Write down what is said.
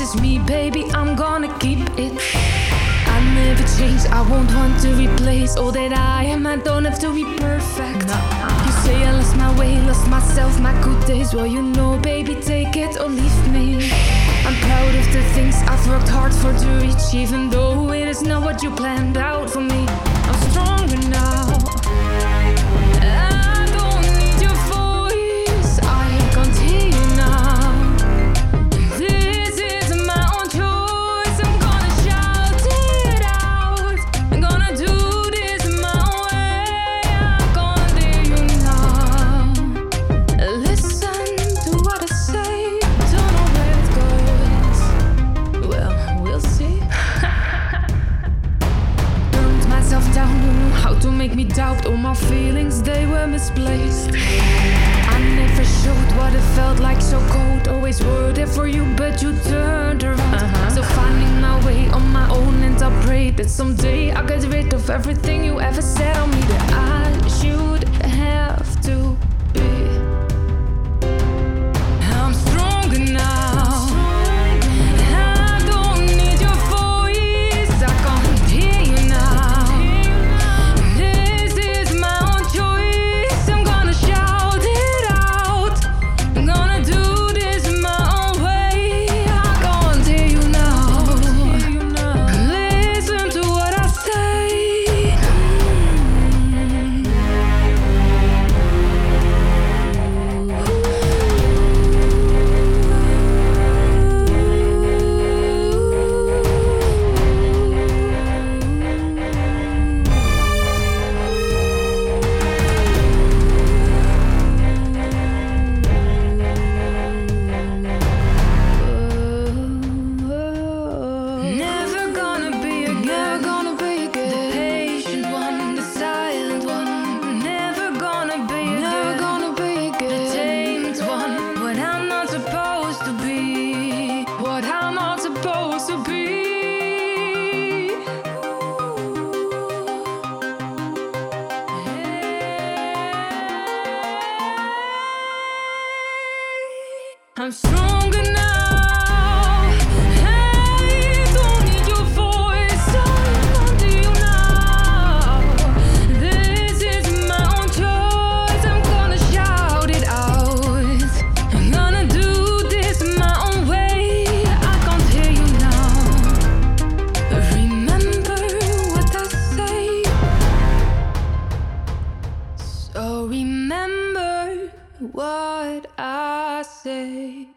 is me, baby, I'm gonna keep it. I never change, I won't want to replace all that I am. I don't have to be perfect. You say I lost my way, lost myself, my good days. Well, you know, baby, take it or leave me. I'm proud of the things I've worked hard for to reach, even though it is not what you planned out make me doubt all my feelings. They were misplaced. I never showed what it felt like so cold. Always were there for you, but you turned around. Uh-huh. So finding my way on my own, and I pray that someday I'll get rid of everything you ever said on me that I should I'm strong. remember what I say.